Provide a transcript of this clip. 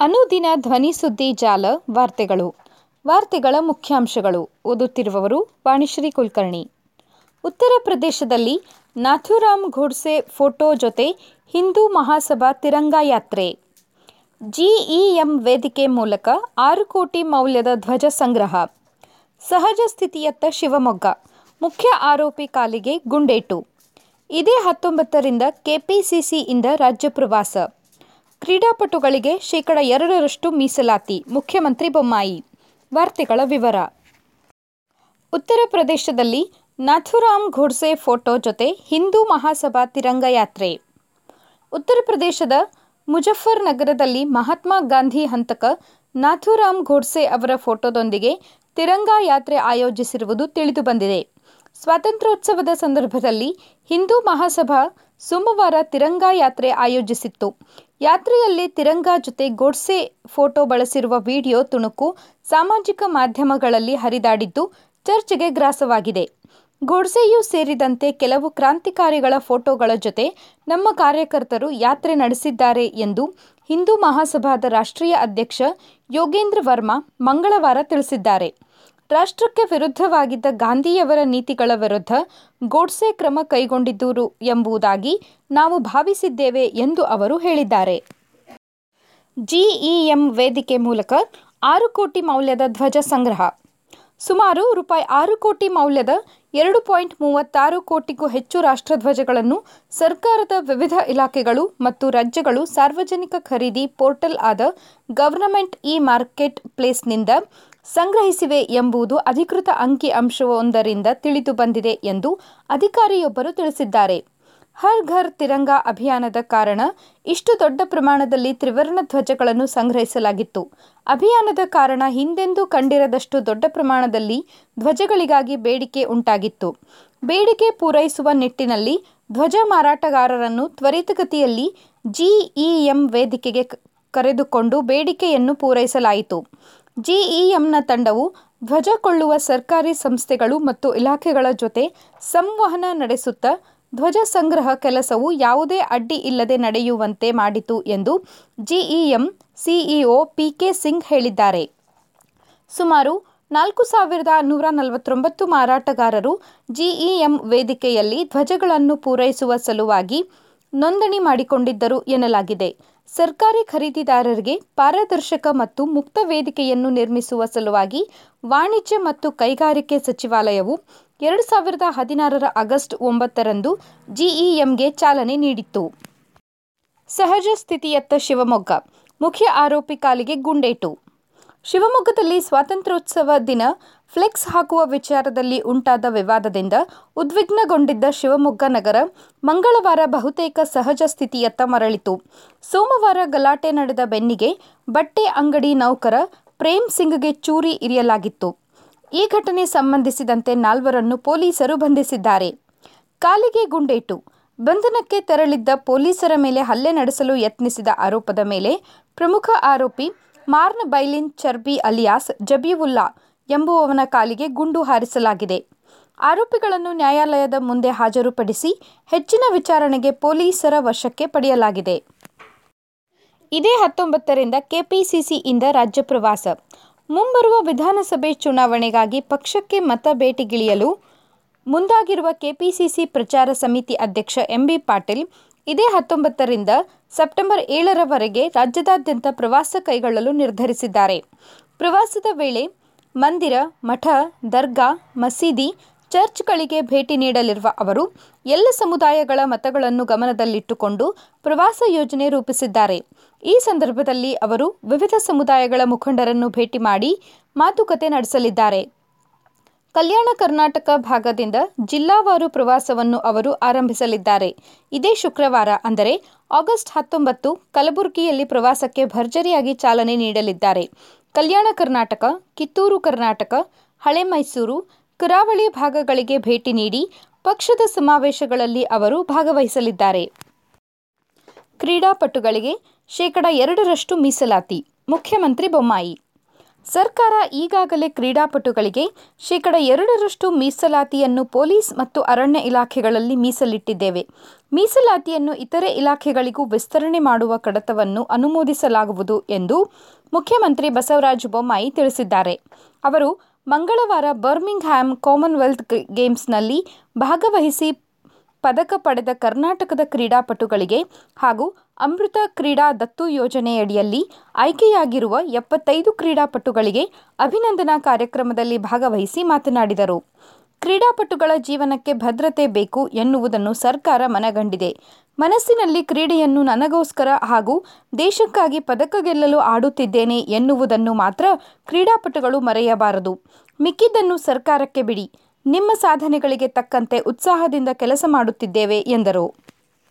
ಅನುದಿನ ಧ್ವನಿ ಸುದ್ದಿ ಜಾಲ, ವಾರ್ತೆಗಳು. ವಾರ್ತೆಗಳ ಮುಖ್ಯಾಂಶಗಳು. ಓದುತ್ತಿರುವವರು ವಾಣಿಶ್ರೀ ಕುಲಕರ್ಣಿ. ಉತ್ತರ ಪ್ರದೇಶದಲ್ಲಿ ನಾಥೂರಾಮ್ ಘೋಡ್ಸೆ ಫೋಟೋ ಜೊತೆ ಹಿಂದೂ ಮಹಾಸಭಾ ತಿರಂಗಾ ಯಾತ್ರೆ. ಜಿಇಎಂ ವೇದಿಕೆ ಮೂಲಕ ಆರು ಕೋಟಿ ಮೌಲ್ಯದ ಧ್ವಜ ಸಂಗ್ರಹ. ಸಹಜ ಸ್ಥಿತಿಯತ್ತ ಶಿವಮೊಗ್ಗ. ಮುಖ್ಯ ಆರೋಪಿ ಕಾಲಿಗೆ ಗುಂಡೇಟು. ಇದೇ ಹತ್ತೊಂಬತ್ತರಿಂದ ಕೆಪಿಸಿಸಿಯಿಂದ ರಾಜ್ಯ ಪ್ರವಾಸ. ಕ್ರೀಡಾಪಟುಗಳಿಗೆ ಶೇಕಡ ಎರಡರಷ್ಟು ಮೀಸಲಾತಿ. ಮುಖ್ಯಮಂತ್ರಿ ಬೊಮ್ಮಾಯಿ. ವಾರ್ತೆಗಳ ವಿವರ. ಉತ್ತರ ಪ್ರದೇಶದಲ್ಲಿ ನಾಥುರಾಮ್ ಘೋಡ್ಸೆ ಫೋಟೋ ಜೊತೆ ಹಿಂದೂ ಮಹಾಸಭಾ ತಿರಂಗ ಯಾತ್ರೆ. ಉತ್ತರ ಪ್ರದೇಶದ ಮುಜಫರ್ ನಗರದಲ್ಲಿ ಮಹಾತ್ಮ ಗಾಂಧಿ ಹಂತಕ ನಾಥುರಾಮ್ ಘೋಡ್ಸೆ ಅವರ ಫೋಟೋದೊಂದಿಗೆ ತಿರಂಗ ಯಾತ್ರೆ ಆಯೋಜಿಸಿರುವುದು ತಿಳಿದುಬಂದಿದೆ. ಸ್ವಾತಂತ್ರ್ಯೋತ್ಸವದ ಸಂದರ್ಭದಲ್ಲಿ ಹಿಂದೂ ಮಹಾಸಭಾ ಸೋಮವಾರ ತಿರಂಗಾ ಯಾತ್ರೆ ಆಯೋಜಿಸಿತ್ತು. ಯಾತ್ರೆಯಲ್ಲಿ ತಿರಂಗಾ ಜೊತೆ ಗೋಡ್ಸೆ ಫೋಟೋ ಬಳಸಿರುವ ವಿಡಿಯೋ ತುಣುಕು ಸಾಮಾಜಿಕ ಮಾಧ್ಯಮಗಳಲ್ಲಿ ಹರಿದಾಡಿದ್ದು ಚರ್ಚೆಗೆ ಗ್ರಾಸವಾಗಿದೆ. ಗೋಡ್ಸೆಯೂ ಸೇರಿದಂತೆ ಕೆಲವು ಕ್ರಾಂತಿಕಾರಿಗಳ ಫೋಟೋಗಳ ಜೊತೆ ನಮ್ಮ ಕಾರ್ಯಕರ್ತರು ಯಾತ್ರೆ ನಡೆಸಿದ್ದಾರೆ ಎಂದು ಹಿಂದೂ ಮಹಾಸಭಾದ ರಾಷ್ಟ್ರೀಯ ಅಧ್ಯಕ್ಷ ಯೋಗೇಂದ್ರ ವರ್ಮಾ ಮಂಗಳವಾರ ತಿಳಿಸಿದ್ದಾರೆ. ರಾಷ್ಟ್ರಕ್ಕೆ ವಿರುದ್ಧವಾಗಿದ್ದ ಗಾಂಧಿಯವರ ನೀತಿಗಳ ವಿರುದ್ಧ ಗೋಡ್ಸೆ ಕ್ರಮ ಕೈಗೊಂಡಿದ್ದರು ಎಂಬುದಾಗಿ ನಾವು ಭಾವಿಸಿದ್ದೇವೆ ಎಂದು ಅವರು ಹೇಳಿದ್ದಾರೆ. ಜಿಇಎಂ ವೇದಿಕೆ ಮೂಲಕ ಆರು ಕೋಟಿ ಮೌಲ್ಯದ ಧ್ವಜ ಸಂಗ್ರಹ. ಸುಮಾರು ರೂಪಾಯಿ ಆರು ಕೋಟಿ ಮೌಲ್ಯದ ಎರಡು ಪಾಯಿಂಟ್ ಮೂವತ್ತಾರು ಕೋಟಿಗೂ ಹೆಚ್ಚು ರಾಷ್ಟ್ರಧ್ವಜಗಳನ್ನು ಸರ್ಕಾರದ ವಿವಿಧ ಇಲಾಖೆಗಳು ಮತ್ತು ರಾಜ್ಯಗಳು ಸಾರ್ವಜನಿಕ ಖರೀದಿ ಪೋರ್ಟಲ್ ಆದ ಗವರ್ನಮೆಂಟ್ ಇ ಮಾರ್ಕೆಟ್ ಪ್ಲೇಸ್ನಿಂದ ಸಂಗ್ರಹಿಸಿವೆ ಎಂಬುದು ಅಧಿಕೃತ ಅಂಕಿ ಅಂಶವೊಂದರಿಂದ ತಿಳಿದು ಬಂದಿದೆ ಎಂದು ಅಧಿಕಾರಿಯೊಬ್ಬರು ತಿಳಿಸಿದ್ದಾರೆ. ಹರ್ ಘರ್ ತಿರಂಗಾ ಅಭಿಯಾನದ ಕಾರಣ ಇಷ್ಟು ದೊಡ್ಡ ಪ್ರಮಾಣದಲ್ಲಿ ತ್ರಿವರ್ಣ ಧ್ವಜಗಳನ್ನು ಸಂಗ್ರಹಿಸಲಾಗಿತ್ತು. ಅಭಿಯಾನದ ಕಾರಣ ಹಿಂದೆಂದೂ ಕಂಡಿರದಷ್ಟು ದೊಡ್ಡ ಪ್ರಮಾಣದಲ್ಲಿ ಧ್ವಜಗಳಿಗಾಗಿ ಬೇಡಿಕೆ ಉಂಟಾಗಿತ್ತು. ಬೇಡಿಕೆ ಪೂರೈಸುವ ನಿಟ್ಟಿನಲ್ಲಿ ಧ್ವಜ ಮಾರಾಟಗಾರರನ್ನು ತ್ವರಿತಗತಿಯಲ್ಲಿ ಜಿಇಎಂ ವೇದಿಕೆಗೆ ಕರೆದುಕೊಂಡು ಬೇಡಿಕೆಯನ್ನು ಪೂರೈಸಲಾಯಿತು. ಜಿಇಎಂನ ತಂಡವು ಧ್ವಜ ಕೊಳ್ಳುವ ಸರ್ಕಾರಿ ಸಂಸ್ಥೆಗಳು ಮತ್ತು ಇಲಾಖೆಗಳ ಜೊತೆ ಸಂವಹನ ನಡೆಸುತ್ತಾ ಧ್ವಜ ಸಂಗ್ರಹ ಕೆಲಸವು ಯಾವುದೇ ಅಡ್ಡಿ ಇಲ್ಲದೆ ನಡೆಯುವಂತೆ ಮಾಡಿತು ಎಂದು ಜಿಇಎಂ ಸಿಇಒ ಪಿಕೆ ಸಿಂಗ್ ಹೇಳಿದ್ದಾರೆ. ಸುಮಾರು ನಾಲ್ಕು ಸಾವಿರದ ನೂರ ನಲವತ್ತೊಂಬತ್ತು ಮಾರಾಟಗಾರರು ಜಿಇಎಂ ವೇದಿಕೆಯಲ್ಲಿ ಧ್ವಜಗಳನ್ನು ಪೂರೈಸುವ ಸಲುವಾಗಿ ನೋಂದಣಿ ಮಾಡಿಕೊಂಡಿದ್ದರು ಎನ್ನಲಾಗಿದೆ. ಸರ್ಕಾರಿ ಖರೀದಿದಾರರಿಗೆ ಪಾರದರ್ಶಕ ಮತ್ತು ಮುಕ್ತ ವೇದಿಕೆಯನ್ನು ನಿರ್ಮಿಸುವ ಸಲುವಾಗಿ ವಾಣಿಜ್ಯ ಮತ್ತು ಕೈಗಾರಿಕೆ ಸಚಿವಾಲಯವು ಎರಡು ಸಾವಿರದ ಹದಿನಾರರ ಆಗಸ್ಟ್ ಒಂಬತ್ತರಂದು ಜಿಇಎಂಗೆ ಚಾಲನೆ ನೀಡಿತ್ತು. ಸಹಜ ಸ್ಥಿತಿಯತ್ತ ಶಿವಮೊಗ್ಗ, ಮುಖ್ಯ ಆರೋಪಿ ಕಾಲಿಗೆ ಗುಂಡೇಟು. ಶಿವಮೊಗ್ಗದಲ್ಲಿ ಸ್ವಾತಂತ್ರ್ಯೋತ್ಸವ ದಿನ ಫ್ಲೆಕ್ಸ್ ಹಾಕುವ ವಿಚಾರದಲ್ಲಿ ಉಂಟಾದ ವಿವಾದದಿಂದ ಉದ್ವಿಗ್ನಗೊಂಡಿದ್ದ ಶಿವಮೊಗ್ಗ ನಗರ ಮಂಗಳವಾರ ಬಹುತೇಕ ಸಹಜ ಸ್ಥಿತಿಯತ್ತ ಮರಳಿತು. ಸೋಮವಾರ ಗಲಾಟೆ ನಡೆದ ಬೆನ್ನಿಗೆ ಬಟ್ಟೆ ಅಂಗಡಿ ನೌಕರ ಪ್ರೇಮ್ ಸಿಂಗ್ಗೆ ಚೂರಿ ಇರಿಯಲಾಗಿತ್ತು. ಈ ಘಟನೆ ಸಂಬಂಧಿಸಿದಂತೆ ನಾಲ್ವರನ್ನು ಪೊಲೀಸರು ಬಂಧಿಸಿದ್ದಾರೆ. ಕಾಲಿಗೆ ಗುಂಡೇಟು. ಬಂಧನಕ್ಕೆ ತೆರಳಿದ್ದ ಪೊಲೀಸರ ಮೇಲೆ ಹಲ್ಲೆ ನಡೆಸಲು ಯತ್ನಿಸಿದ ಆರೋಪದ ಮೇಲೆ ಪ್ರಮುಖ ಆರೋಪಿ ಮಾರ್ನ್ ಬೈಲಿನ್ ಚರ್ಬಿ ಅಲಿಯಾಸ್ ಜಬೀವುಲ್ಲಾ ಎಂಬುವವನ ಕಾಲಿಗೆ ಗುಂಡು ಹಾರಿಸಲಾಗಿದೆ. ಆರೋಪಿಗಳನ್ನು ನ್ಯಾಯಾಲಯದ ಮುಂದೆ ಹಾಜರುಪಡಿಸಿ ಹೆಚ್ಚಿನ ವಿಚಾರಣೆಗೆ ಪೊಲೀಸರ ವಶಕ್ಕೆ ಪಡೆಯಲಾಗಿದೆ. ಇದೇ ಹತ್ತೊಂಬತ್ತರಿಂದ ಕೆಪಿಸಿಸಿಯಿಂದ ರಾಜ್ಯ ಪ್ರವಾಸ. ಮುಂಬರುವ ವಿಧಾನಸಭೆ ಚುನಾವಣೆಗಾಗಿ ಪಕ್ಷಕ್ಕೆ ಮತ ಭೇಟಿಗಿಳಿಯಲು ಮುಂದಾಗಿರುವ ಕೆಪಿಸಿಸಿ ಪ್ರಚಾರ ಸಮಿತಿ ಅಧ್ಯಕ್ಷ ಎಂಬಿ ಪಾಟೀಲ್ ಇದೇ ಹತ್ತೊಂಬತ್ತರಿಂದ ಸೆಪ್ಟೆಂಬರ್ ಏಳರವರೆಗೆ ರಾಜ್ಯದಾದ್ಯಂತ ಪ್ರವಾಸ ಕೈಗೊಳ್ಳಲು ನಿರ್ಧರಿಸಿದ್ದಾರೆ. ಪ್ರವಾಸದ ವೇಳೆ ಮಂದಿರ, ಮಠ, ದರ್ಗಾ, ಮಸೀದಿ, ಚರ್ಚ್ಗಳಿಗೆ ಭೇಟಿ ನೀಡಲಿರುವ ಅವರು ಎಲ್ಲ ಸಮುದಾಯಗಳ ಮತಗಳನ್ನು ಗಮನದಲ್ಲಿಟ್ಟುಕೊಂಡು ಪ್ರವಾಸ ಯೋಜನೆ ರೂಪಿಸಿದ್ದಾರೆ. ಈ ಸಂದರ್ಭದಲ್ಲಿ ಅವರು ವಿವಿಧ ಸಮುದಾಯಗಳ ಮುಖಂಡರನ್ನು ಭೇಟಿ ಮಾಡಿ ಮಾತುಕತೆ ನಡೆಸಲಿದ್ದಾರೆ. ಕಲ್ಯಾಣ ಕರ್ನಾಟಕ ಭಾಗದಿಂದ ಜಿಲ್ಲಾವಾರು ಪ್ರವಾಸವನ್ನು ಅವರು ಆರಂಭಿಸಲಿದ್ದಾರೆ. ಇದೇ ಶುಕ್ರವಾರ, ಅಂದರೆ ಆಗಸ್ಟ್ ಹತ್ತೊಂಬತ್ತು, ಕಲಬುರಗಿಯಲ್ಲಿ ಪ್ರವಾಸಕ್ಕೆ ಭರ್ಜರಿಯಾಗಿ ಚಾಲನೆ ನೀಡಲಿದ್ದಾರೆ. ಕಲ್ಯಾಣ ಕರ್ನಾಟಕ, ಕಿತ್ತೂರು ಕರ್ನಾಟಕ, ಹಳೆ ಮೈಸೂರು, ಕರಾವಳಿ ಭಾಗಗಳಿಗೆ ಭೇಟಿ ನೀಡಿ ಪಕ್ಷದ ಸಮಾವೇಶಗಳಲ್ಲಿ ಅವರು ಭಾಗವಹಿಸಲಿದ್ದಾರೆ. ಕ್ರೀಡಾಪಟುಗಳಿಗೆ ಶೇಕಡ ಎರಡರಷ್ಟು ಮೀಸಲಾತಿ. ಮುಖ್ಯಮಂತ್ರಿ ಬೊಮ್ಮಾಯಿ ಸರ್ಕಾರ ಈಗಾಗಲೇ ಕ್ರೀಡಾಪಟುಗಳಿಗೆ ಶೇಕಡ ಎರಡರಷ್ಟು ಮೀಸಲಾತಿಯನ್ನು ಪೊಲೀಸ್ ಮತ್ತು ಅರಣ್ಯ ಇಲಾಖೆಗಳಲ್ಲಿ ಮೀಸಲಿಟ್ಟಿದ್ದೇವೆ. ಮೀಸಲಾತಿಯನ್ನು ಇತರೆ ಇಲಾಖೆಗಳಿಗೂ ವಿಸ್ತರಣೆ ಮಾಡುವ ಕಡತವನ್ನು ಅನುಮೋದಿಸಲಾಗುವುದು ಎಂದು ಮುಖ್ಯಮಂತ್ರಿ ಬಸವರಾಜ ಬೊಮ್ಮಾಯಿ ತಿಳಿಸಿದ್ದಾರೆ. ಅವರು ಮಂಗಳವಾರ ಬರ್ಮಿಂಗ್ಹ್ಯಾಮ್ ಕಾಮನ್ವೆಲ್ತ್ ಗೇಮ್ಸ್ನಲ್ಲಿ ಭಾಗವಹಿಸಿ ಪದಕ ಪಡೆದ ಕರ್ನಾಟಕದ ಕ್ರೀಡಾಪಟುಗಳಿಗೆ ಹಾಗೂ ಅಮೃತ ಕ್ರೀಡಾ ದತ್ತು ಯೋಜನೆಯಡಿಯಲ್ಲಿ ಆಯ್ಕೆಯಾಗಿರುವ ಎಪ್ಪತ್ತೈದು ಕ್ರೀಡಾಪಟುಗಳಿಗೆ ಅಭಿನಂದನಾ ಕಾರ್ಯಕ್ರಮದಲ್ಲಿ ಭಾಗವಹಿಸಿ ಮಾತನಾಡಿದರು. ಕ್ರೀಡಾಪಟುಗಳ ಜೀವನಕ್ಕೆ ಭದ್ರತೆ ಬೇಕು ಎನ್ನುವುದನ್ನು ಸರ್ಕಾರ ಮನಗಂಡಿದೆ. ಮನಸ್ಸಿನಲ್ಲಿ ಕ್ರೀಡೆಯನ್ನು ನನಗೋಸ್ಕರ ಹಾಗೂ ದೇಶಕ್ಕಾಗಿ ಪದಕ ಗೆಲ್ಲಲು ಆಡುತ್ತಿದ್ದೇನೆ ಎನ್ನುವುದನ್ನು ಮಾತ್ರ ಕ್ರೀಡಾಪಟುಗಳು ಮರೆಯಬಾರದು. ಮಿಕ್ಕಿದ್ದನ್ನು ಸರ್ಕಾರಕ್ಕೆ ಬಿಡಿ. ನಿಮ್ಮ ಸಾಧನೆಗಳಿಗೆ ತಕ್ಕಂತೆ ಉತ್ಸಾಹದಿಂದ ಕೆಲಸ ಮಾಡುತ್ತಿದ್ದೇವೆ ಎಂದರು.